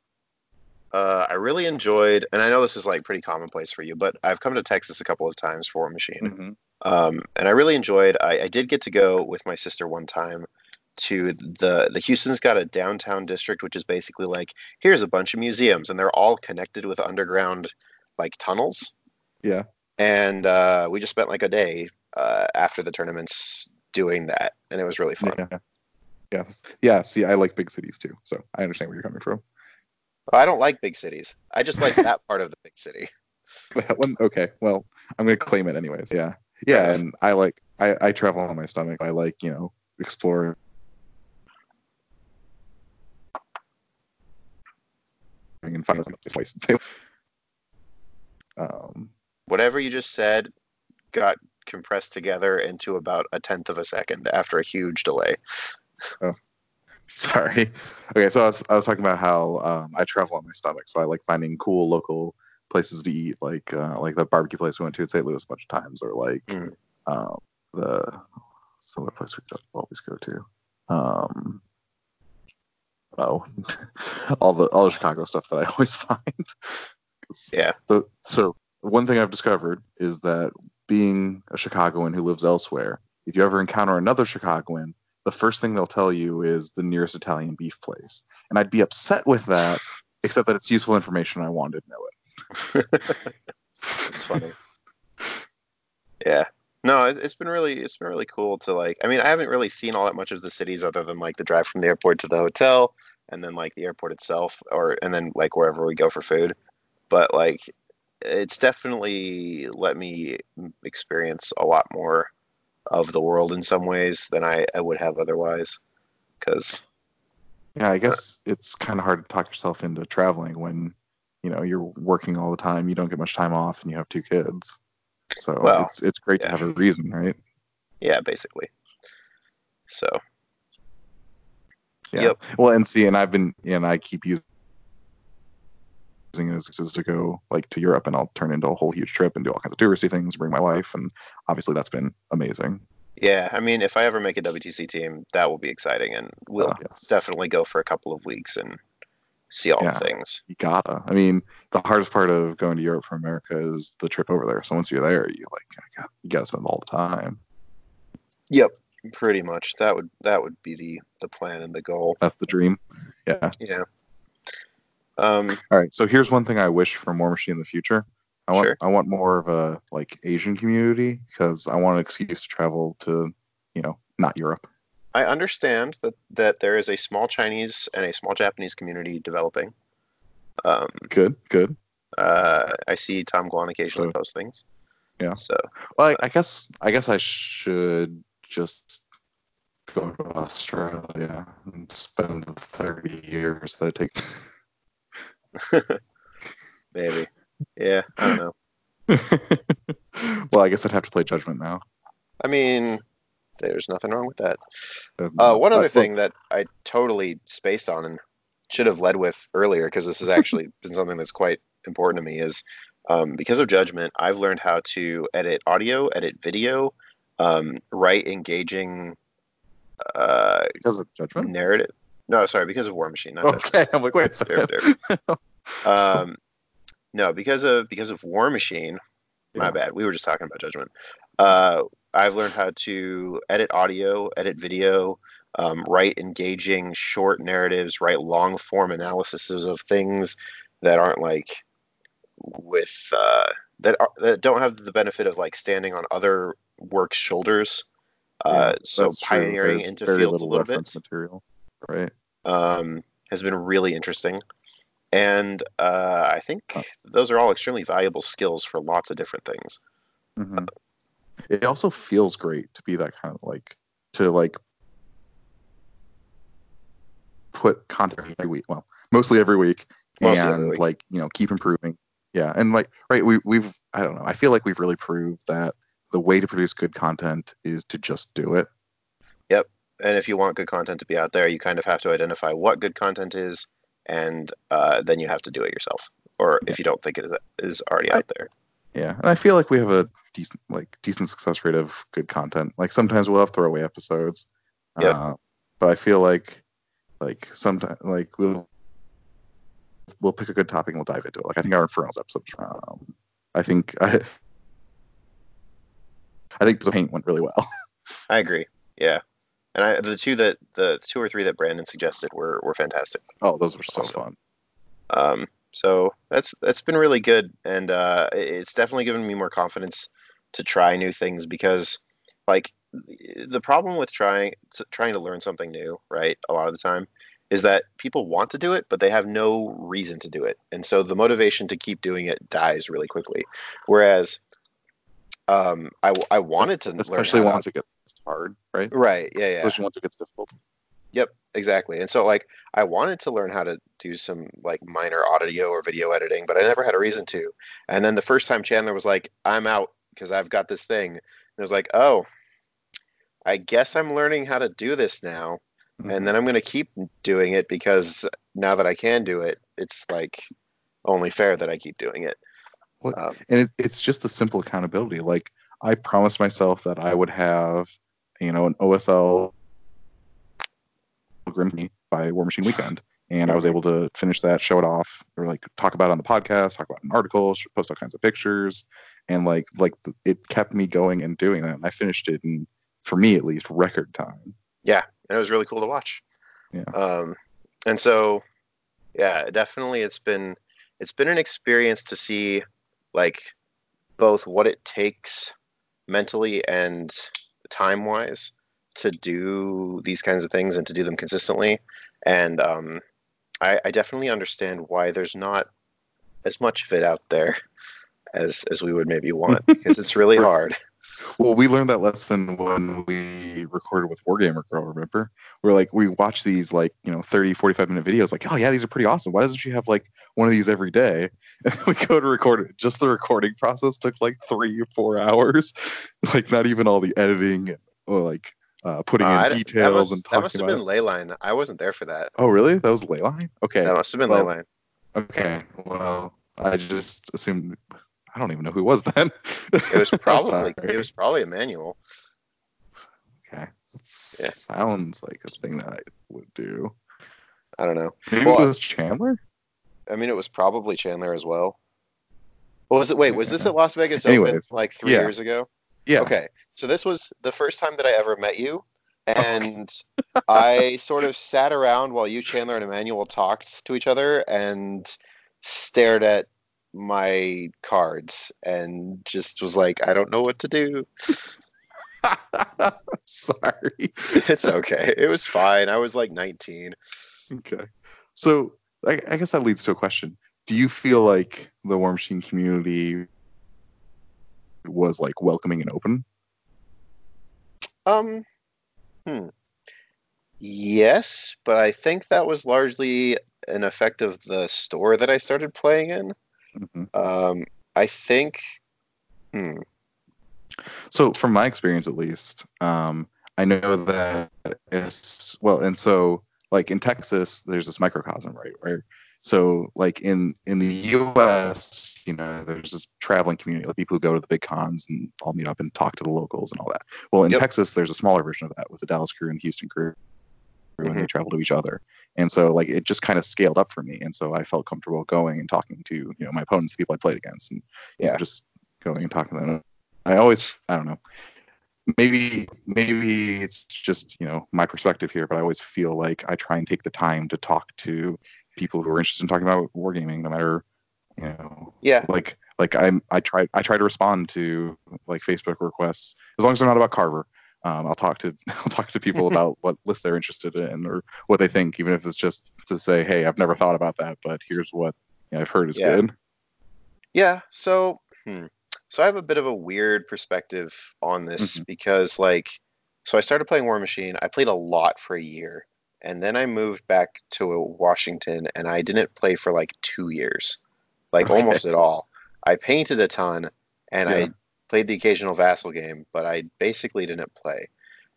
uh, I really enjoyed, and I know this is like pretty commonplace for you, but I've come to Texas a couple of times for a Machine, Mhm. um, and I really enjoyed. I, I did get to go with my sister one time to the the Houston's got a downtown district, which is basically like here's a bunch of museums, and they're all connected with underground like tunnels Yeah. and uh, we just spent like a day uh, after the tournaments doing that, and it was really fun. Yeah. Yeah. Yeah. See, I like big cities too, so I understand where you're coming from. I don't like big cities. I just like that <laughs> part of the big city. <laughs> That one, okay. Well, I'm gonna claim it anyways. Yeah. yeah, and I like I, I travel on my stomach. I like you know explore. And find a place and say, um, Whatever you just said got compressed together into about a tenth of a second after a huge delay. Oh, Sorry. Okay, so I was, I was talking about how um, I travel on my stomach, so I like finding cool local places to eat, like uh, like the barbecue place we went to in St. Louis a bunch of times, or like Mm. um, the some other place we always go to. Um, oh, <laughs> all the all the Chicago stuff that I always <laughs> find. Yeah. The, so one thing I've discovered is that being a Chicagoan who lives elsewhere, if you ever encounter another Chicagoan, the first thing they'll tell you is the nearest Italian beef place. And I'd be upset with that, <laughs> except that it's useful information. I wanted to know it. It's funny. yeah. No, it, it's been really it's been really cool to like. I mean, I haven't really seen all that much of the cities other than like the drive from the airport to the hotel, and then like the airport itself, or and then like wherever we go for food. But like, it's definitely let me experience a lot more of the world in some ways than I, I would have otherwise. Because Yeah, I uh guess it's kind of hard to talk yourself into traveling when you know you're working all the time, you don't get much time off, and you have two kids. So Well, it's it's great yeah. to have a reason, right? yeah, basically. So Yeah. Yep. Well, and see, and I've been, and I keep using as excuses to go like to Europe, and I'll turn into a whole huge trip and do all kinds of touristy things, bring my wife, and obviously that's been amazing. yeah, I mean, if I ever make a WTC team, that will be exciting, and we'll Uh, yes. definitely go for a couple of weeks and see all Yeah. the things. You gotta. I mean, the hardest part of going to Europe from America is the trip over there. So once you're there, you like, you gotta spend all the time. Yep, pretty much. That would that would be the the plan and the goal. That's the dream. Yeah. Yeah. Um. All right. So here's one thing I wish for War Machine in the future. I want Sure. I want more of a like Asian community because I want an excuse to travel to, you know, not Europe. I understand that that there is a small Chinese and a small Japanese community developing. Um. Good, good. Uh. I see Tom Guan occasionally So- post things. Yeah. So Well, I, I guess I guess I should just go to Australia and spend the thirty years that it takes. <laughs> maybe. Yeah. I don't know. <laughs> well, I guess I'd have to play Judgment now. I mean, there's nothing wrong with that. Uh, one other thing that I totally spaced on and should have led with earlier, because this has <laughs> actually been something that's quite important to me, is um, because of Judgment, I've learned how to edit audio, edit video, um, write engaging uh, because of Judgment. narrative. No, sorry, because of War Machine, not Okay, I'm like, wait There, there. <laughs> Um, no, because of because of War Machine. My Yeah. bad. We were just talking about Judgment. Uh, I've learned how to edit audio, edit video, um, write engaging short narratives, write long form analyses of things that aren't like with uh, that are, that don't have the benefit of like standing on other works' shoulders. Uh, Yeah, so pioneering into fields a little bit material, right? um, has been really interesting. And uh, I think Huh. those are all extremely valuable skills for lots of different things. hmm It also feels great to be that kind of like to like put content every week. Well, mostly every week, Mostly and every week. like you know keep improving. Yeah, and like right, we we've I don't know. I feel like we've really proved that the way to produce good content is to just do it. And if you want good content to be out there, you kind of have to identify what good content is, and uh, then you have to do it yourself. Or if you don't think it is, is already out there. Yeah, and I feel like we have a decent like decent success rate of good content. Like sometimes we'll have throwaway episodes. Yep. Uh, but I feel like like sometimes like we'll we'll pick a good topic and we'll dive into it. Like I think our Infernals episode. Um, I think I <laughs> I think the paint went really well. I agree. Yeah. And I, the two that the two or three that Brandon suggested were, were fantastic. oh, those were so Awesome. fun. Um, so that's that's been really good, and uh, it's definitely given me more confidence to try new things because, like, the problem with trying trying to learn something new, right? A lot of the time, is that people want to do it, but they have no reason to do it, and so the motivation to keep doing it dies really quickly. Whereas, um, I I wanted to especially learn once to, it gets hard, right? right. Yeah, yeah. Especially once it gets difficult. Yep, exactly. And so like I wanted to learn how to do some like minor audio or video editing, but I never had a reason to. And then the first time Chandler was like, "I'm out because I've got this thing." And I was like, "Oh, I guess I'm learning how to do this now." Mhm. And then I'm going to keep doing it because now that I can do it, it's like only fair that I keep doing it. Well, Um, and it, it's just the simple accountability. Like I promised myself that I would have, you know, an OSL Grimmy by War Machine Weekend, and I was able to finish that, show it off, or like talk about it on the podcast, talk about it in articles, post all kinds of pictures, and like like it kept me going and doing that. And I finished it in, for me at least, record time. Yeah, and it was really cool to watch. Yeah. Um, and so, yeah, definitely, it's been it's been an experience to see like both what it takes mentally and time wise to do these kinds of things and to do them consistently. And um, I, I definitely understand why there's not as much of it out there as as we would maybe want because it's really <laughs> hard. Well, we learned that lesson when we recorded with Wargamer Girl, remember? We're like, we watch these like, you know, 30, 45 minute videos, like, oh, yeah, these are pretty awesome. Why doesn't she have like one of these every day? <laughs> And we go to record it. Just the recording process took like three four hours. <laughs> Like, not even all the editing or like uh, putting Uh, in I details that and must, that must have been. Leyline. I wasn't there for that. Oh, really? That was Leyline? Okay. That must have been well, Leyline. Okay. Well, I just assumed. I don't even know who it was then. It was <laughs> probably it was probably Emmanuel. Okay. Yeah. Sounds like a thing that I would do. I don't know. Maybe Well, it was Chandler? I mean, it was probably Chandler as well. What was it? Wait, was this at Las Vegas Open like three yeah. years ago? Yeah. Okay, so this was the first time that I ever met you, <laughs> and I sort of sat around while you, Chandler, and Emmanuel talked to each other and stared at my cards and just was like, I don't know what to do. <laughs> Sorry. It's <laughs> okay. It was fine. I was like 19. Okay. So I, I guess that leads to a question. Do you feel like the War Machine community was like welcoming and open? Um, hmm. Yes, but I think that was largely an effect of the store that I started playing in. Mhm. Um, I think, hmm, So, from my experience, at least, um, I know that it's well, and so like in Texas, there's this microcosm, right? Where so like in in the U.S., you know, there's this traveling community, like people who go to the big cons and all meet up and talk to the locals and all that. Well, in Yep. Texas, there's a smaller version of that with the Dallas crew and the Houston crew. And Mm-hmm. they travel to each other, and so like it just kind of scaled up for me, and so I felt comfortable going and talking to you know my opponents, the people I played against, and you know, Yeah. just going and talking to them. I always, I don't know, maybe maybe it's just you know my perspective here, but I always feel like I try and take the time to talk to people who are interested in talking about wargaming, no matter you know, yeah, like like I'm I try I try to respond to like Facebook requests as long as they're not about Carver. Um, I'll talk to <laughs> I'll talk to people <laughs> about what list they're interested in or what they think, even if it's just to say, hey, I've never thought about that, but here's what you know, I've heard is Yeah. good. yeah. So, hmm. so I have a bit of a weird perspective on this Mhm. because, like, so I started playing War Machine. I played a lot for a year, and then I moved back to Washington, and I didn't play for like two years, like <laughs> Okay. almost at all. I painted a ton, and Yeah. I played the occasional Vassal game, but I basically didn't play.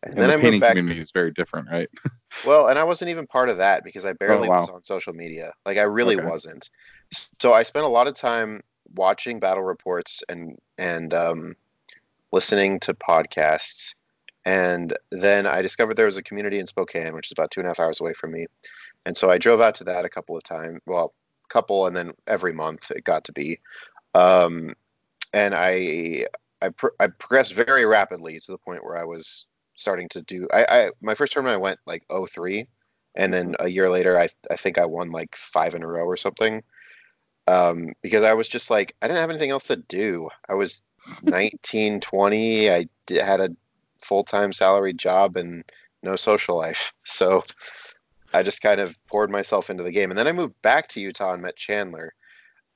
And, And then the I moved painting back. community is very different, right? <laughs> Well, and I wasn't even part of that because I barely was wow. on social media. Like I really Okay. wasn't. So I spent a lot of time watching battle reports and and um, listening to podcasts. And then I discovered there was a community in Spokane, which is about two and a half hours away from me. And so I drove out to that a couple of times. Well, couple, and then every month it got to be. Um, and I I, pr- I progressed very rapidly to the point where I was starting to do. I, I my first tournament I went like 03, and then a year later I I think I won like five in a row or something. Um, because I was just like I didn't have anything else to do. I was <laughs> 19, 20. I d- had a full time salary job and no social life. <laughs> So I just kind of poured myself into the game, and then I moved back to Utah and met Chandler,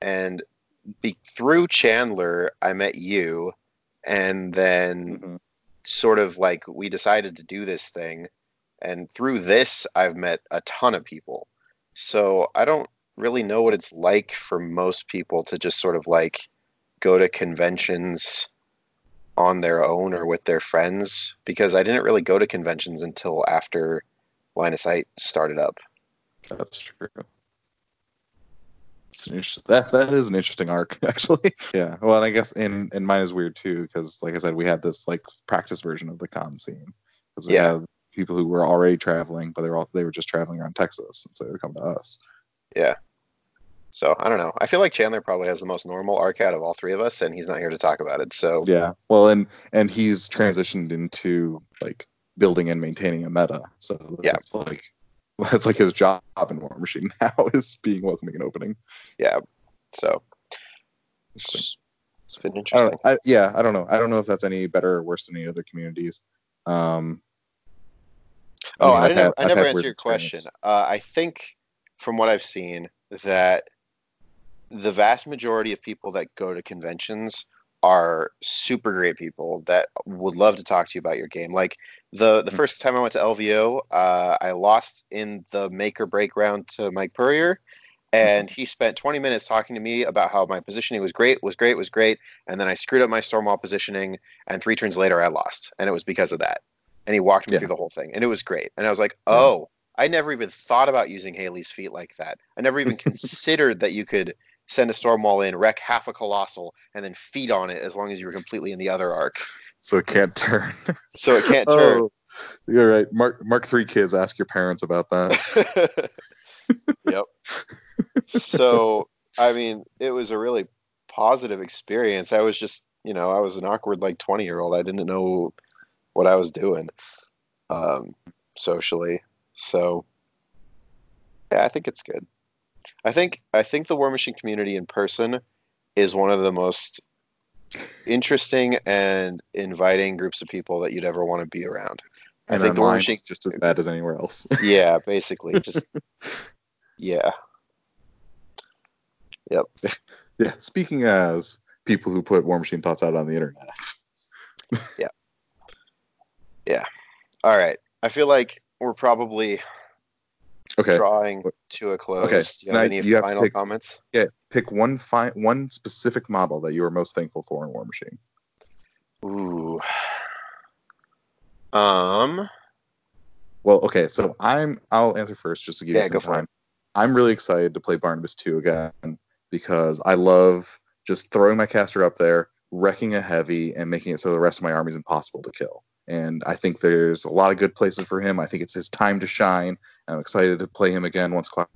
and be, through Chandler I met you, and then Mhm. sort of like we decided to do this thing and through this i've met a ton of people so i don't really know what it's like for most people to just sort of like go to conventions on their own or with their friends because i didn't really go to conventions until after line of sight started up That's true. It's an interest- that that is an interesting arc, <laughs> actually. Yeah. Well, and I guess and and mine is weird too because, like I said, we had this like practice version of the con scene because we Yeah. had people who were already traveling, but they were all they were just traveling around Texas, and so they would come to us. Yeah. So i don't know i feel like chandler probably has the most normal arc out of all three of us and he's not here to talk about it so Yeah. Well, and and he's transitioned into like building and maintaining a meta, so Yeah. that's like <laughs> that's like his job in War Machine <laughs> now is being welcoming and opening. yeah so Interesting. it's, been I interesting don't, I, yeah, I don't know. I don't know if that's any better or worse than any other communities. Um, Oh, mean, I, never, had- I never answered your question. Uh, I think, from what I've seen, that the vast majority of people that go to conventions are super great people that would love to talk to you about your game. Like the the Mhm. first time I went to LVO, uh, I lost in the make or break round to Mike Purrier, and he spent 20 minutes talking to me about how my positioning was great, was great, was great, and then I screwed up my Stormwall positioning, and three turns later I lost, and it was because of that. And he walked me Yeah. through the whole thing, and it was great. And I was like, oh, I never even thought about using Haley's feat like that. I never even considered that you could send a Stormwall in, wreck half a Colossal, and then feed on it as long as you were completely in the other arc. so it can't turn. <laughs> So it can't turn. Oh, you're right. Mark Mark three kids. Ask your parents about that. <laughs> yep. So, I mean, it was a really positive experience. I was just, you know, I was an awkward like 20 year old. I didn't know what I was doing um, socially. So, yeah, I think it's good. I think I think the War Machine community in person is one of the most interesting and inviting groups of people that you'd ever want to be around. I and think the War Machine is just as bad as anywhere else. <laughs> yeah, basically. Just <laughs> yeah. Yep, <laughs> yeah. Speaking as people who put War Machine thoughts out on the internet. Yeah, yeah. All right. I feel like we're probably Okay. drawing to a close. Okay, Do you have now any you have final pick- comments? Yeah. Pick one fi- one specific model that you are most thankful for in War Machine. Ooh. Um. Well, okay, so I'm I'll answer first just to give Yeah, you some go for it. time. I'm really excited to play Barnabas 2 again because I love just throwing my caster up there, wrecking a heavy, and making it so the rest of my army is impossible to kill. And I think there's a lot of good places for him. I think it's his time to shine. And I'm excited to play him again once Clock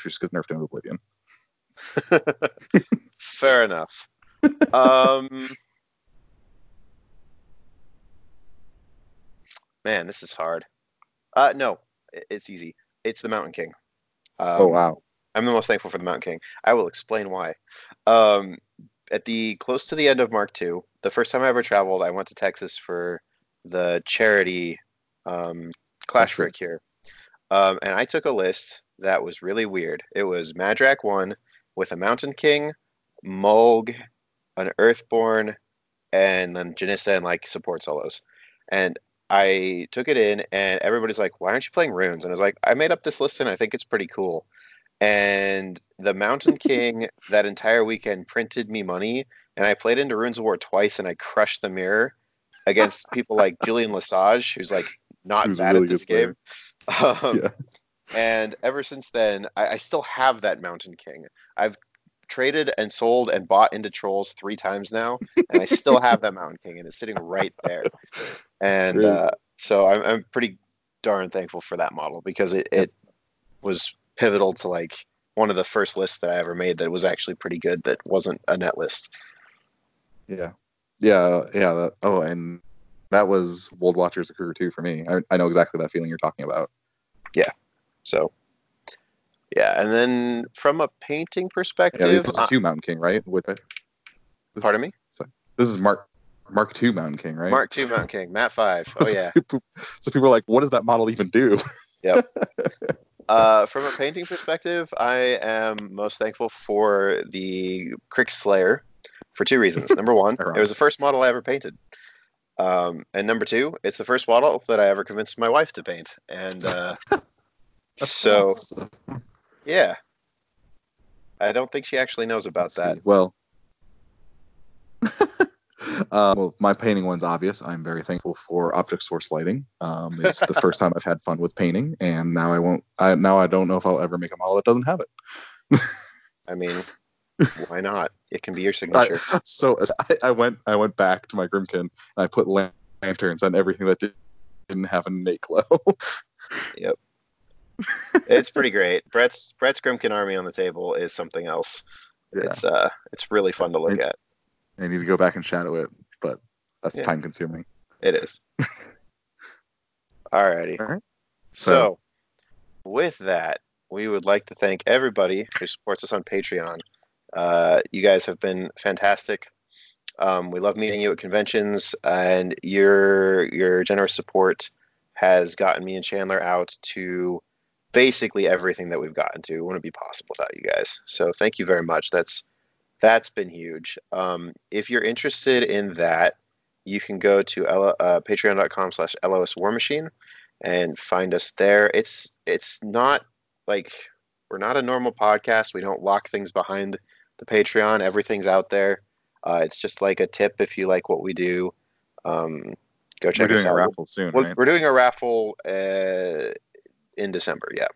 just gets nerfed into Oblivion. <laughs> Fair enough. um. Man, this is hard. Uh, no, it's easy. It's the Mountain King. Um, oh wow. I'm the most thankful for the Mountain King. I will explain why. Um, at the close to the end of Mark II, the first time I ever traveled, I went to Texas for the charity um, Clash for a Cure, um, and I took a list that was really weird. It was Madrak one with a Mountain King, Mulg, an Earthborn, and then Janissa and like support solos. And I took it in, and everybody's like, "Why aren't you playing runes?" And I was like, "I made up this list, and I think it's pretty cool." And the Mountain <laughs> King that entire weekend printed me money, and I played into Runes of War twice, and I crushed the mirror against <laughs> people like Julian Lesage, who's like not Who's bad really at this game. Um, Yeah. And ever since then, I, I still have that Mountain King. I've traded and sold and bought into trolls three times now, and I still have that Mountain King, and it's sitting right there. <laughs> And uh, so I'm, I'm pretty darn thankful for that model because it, it was pivotal to like one of the first lists that I ever made that was actually pretty good that wasn't a net list. Yeah. Yeah, yeah. That, oh, and that was Wold Watchers of Kruger 2 for me. I, I know exactly that feeling you're talking about. Yeah. So yeah, and then from a painting perspective. Yeah, this is uh, two Mountain King, right? What, pardon me, Sorry. this is Mark Mark II Mountain King, right? Mark II Mountain King, MAT Five. Oh <laughs> yeah. So people are like, what does that model even do? <laughs> Uh, from a painting perspective, I am most thankful for the Cryx Slayer for two reasons. Number <laughs> one, it was the first model I ever painted. Um, and number two, it's the first model that I ever convinced my wife to paint. And uh, <laughs> so, awesome. yeah, I don't think she actually knows about Let's that. see. Well, <laughs> um, well, my painting one's obvious. I'm very thankful for object source lighting. Um, it's the first time I've had fun with painting, and now I won't. I, now I don't know if I'll ever make a model that doesn't have it. I mean, why not? It can be your <laughs> I, signature. so I, I went. I went back to my Grymkin and I put lan- lanterns on everything that did, didn't have a innate glow. it's pretty great. Brett's Brett's Grymkin army on the table is something else. yeah, It's uh, it's really fun to look at. I need to go back and shadow it, but that's Yeah. time consuming. It is. Alrighty. All right. So, with that, we would like to thank everybody who supports us on Patreon. Uh, you guys have been fantastic. Um, we love meeting you at conventions, and your your generous support has gotten me and Chandler out to basically everything that we've gotten to. It wouldn't be possible without you guys. So thank you very much. That's that's been huge. Um, if you're interested in that, you can go to L- uh, patreon.com slash LOS War Machine and find us there. It's it's not like we're not a normal podcast. We don't lock things behind the Patreon. Everything's out there. Uh, it's just like a tip if you like what we do. Um, go we're check us doing a raffle soon, We're, right? we're doing a raffle uh, in December. Yeah.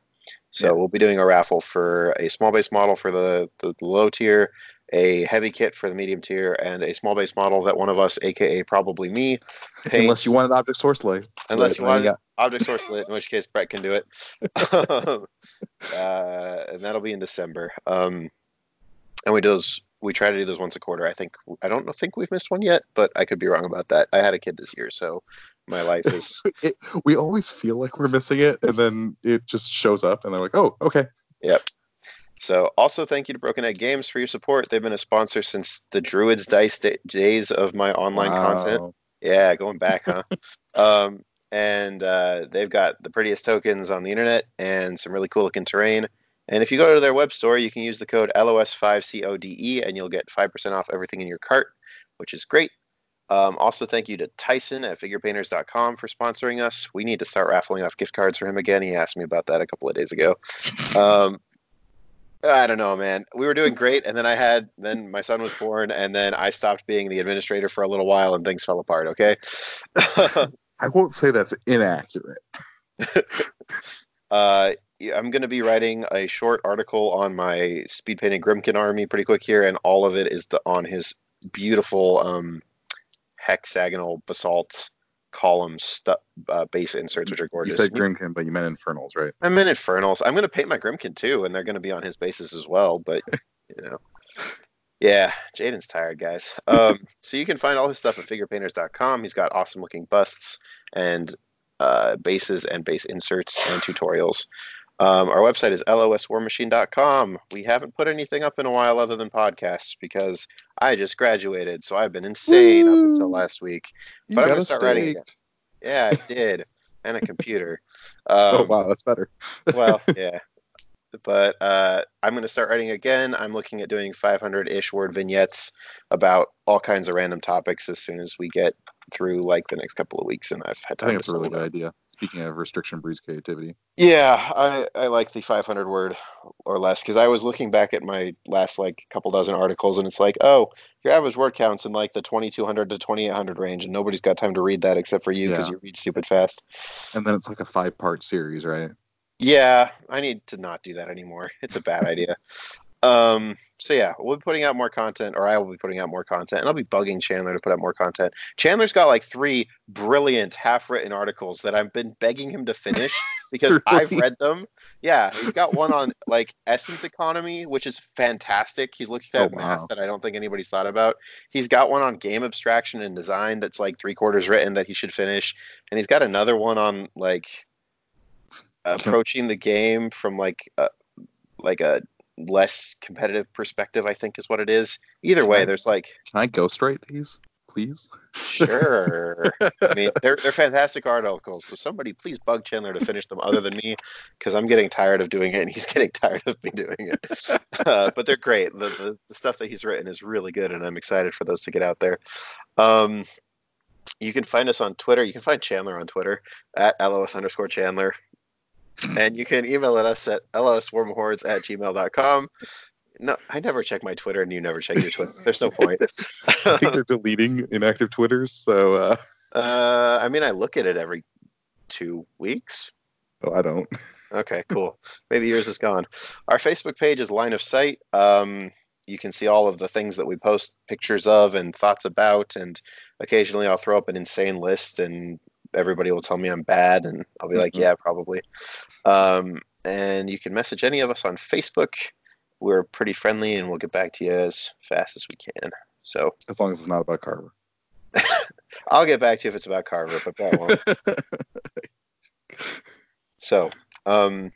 So Yeah. we'll be doing a raffle for a small base model for the, the low tier, a heavy kit for the medium tier, and a small base model that one of us, aka probably me, paints. <laughs> Unless you want an object source light. Unless you want object source lit, in which case Brett can do it. <laughs> <laughs> uh, and that'll be in December. Um, and we do those. We try to do those once a quarter. I think I don't think we've missed one yet, but I could be wrong about that. I had a kid this year, so my life is it, we always feel like we're missing it, and then it just shows up, and they're like, "Oh, okay." So, also thank you to Broken Egg Games for your support. They've been a sponsor since the Druids Dice da- days of my online content. Yeah, going back, huh? <laughs> um, and uh, they've got the prettiest tokens on the internet and some really cool looking terrain. And if you go to their web store, you can use the code LOS5CODE E and you'll get 5% off everything in your cart, which is great. Um, also, thank you to Tyson at figurepainters.com for sponsoring us. We need to start raffling off gift cards for him again. He asked me about that a couple of days ago. <laughs> Um, I don't know, man. We were doing great, <laughs> and then I had then my son was born, and then I stopped being the administrator for a little while, and things fell apart. Okay. <laughs> I won't say that's inaccurate. <laughs> uh, I'm going to be writing a short article on my speed painting Grymkin army pretty quick here, and all of it is the, on his beautiful um, hexagonal basalt column stu- uh, base inserts, which are gorgeous. You said Grymkin, but you meant Infernals, right? I'm in Infernals. I'm going to paint my Grymkin too, and they're going to be on his bases as well. But <laughs> you know, yeah, Jaden's tired, guys. Um, so you can find all his stuff at figurepainters.com. He's got awesome looking busts and uh, bases and base inserts and tutorials. Um, our website is loswarmachine.com. We haven't put anything up in a while other than podcasts because I just graduated, so I've been insane up until last week. You But I'm gonna start writing again. Yeah, I <laughs> did, and a computer. Um, oh wow, that's better. well, <laughs> yeah. But uh, I'm going to start writing again. I'm looking at doing 500 ish word vignettes about all kinds of random topics as soon as we get through like the next couple of weeks. And I've had I think to it's a really good idea. Speaking of restriction breeds creativity, Yeah, I, I like the 500 word or less because I was looking back at my last like couple dozen articles and it's like, oh, your average word counts in like the 2200 to 2800 range, and nobody's got time to read that except for you because Yeah. you read stupid fast. and then it's like a five part series, right? Yeah, I need to not do that anymore. It's a bad idea. Um, so yeah, we'll be putting out more content, or I will be putting out more content, and I'll be bugging Chandler to put out more content. Chandler's got like three brilliant half-written articles that I've been begging him to finish <laughs> because I've read them. Yeah, he's got one on like essence economy, which is fantastic. He's looking at Oh, math wow. that I don't think anybody's thought about. He's got one on game abstraction and design that's like three quarters written that he should finish, and he's got another one on like <laughs> approaching the game from like a, like a less competitive perspective. I think is what it is. Either way, there's like Can I ghostwrite these, please? Sure. I mean, they're they're <laughs> fantastic articles. So somebody please bug Chandler to finish them, other than me, because I'm getting tired of doing it, and he's <laughs> getting tired of me doing it. Uh, but they're great. The, the the stuff that he's written is really good, and I'm excited for those to get out there. Um, you can find us on Twitter. You can find Chandler on Twitter at LOS underscore Chandler. And you can email at us at loswarmhordes at gmail.com. No, I never check my Twitter, and you never check your Twitter. There's no point. <laughs> I think they're deleting inactive Twitters, so uh, uh, I mean, I look at it every two weeks. oh, I don't. Okay, cool. Maybe yours is gone. Our Facebook page is Line of Sight. Um, you can see all of the things that we post pictures of and thoughts about, and occasionally I'll throw up an insane list, and everybody will tell me I'm bad, and I'll be like, Mhm. yeah, probably. Um, and you can message any of us on Facebook. We're pretty friendly, and we'll get back to you as fast as we can. So As long as it's not about Carver. <laughs> I'll get back to you if it's about Carver, but that won't. <laughs> So, um,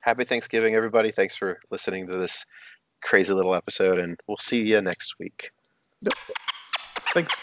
happy Thanksgiving, everybody. Thanks for listening to this crazy little episode, and we'll see you next week. Thanks.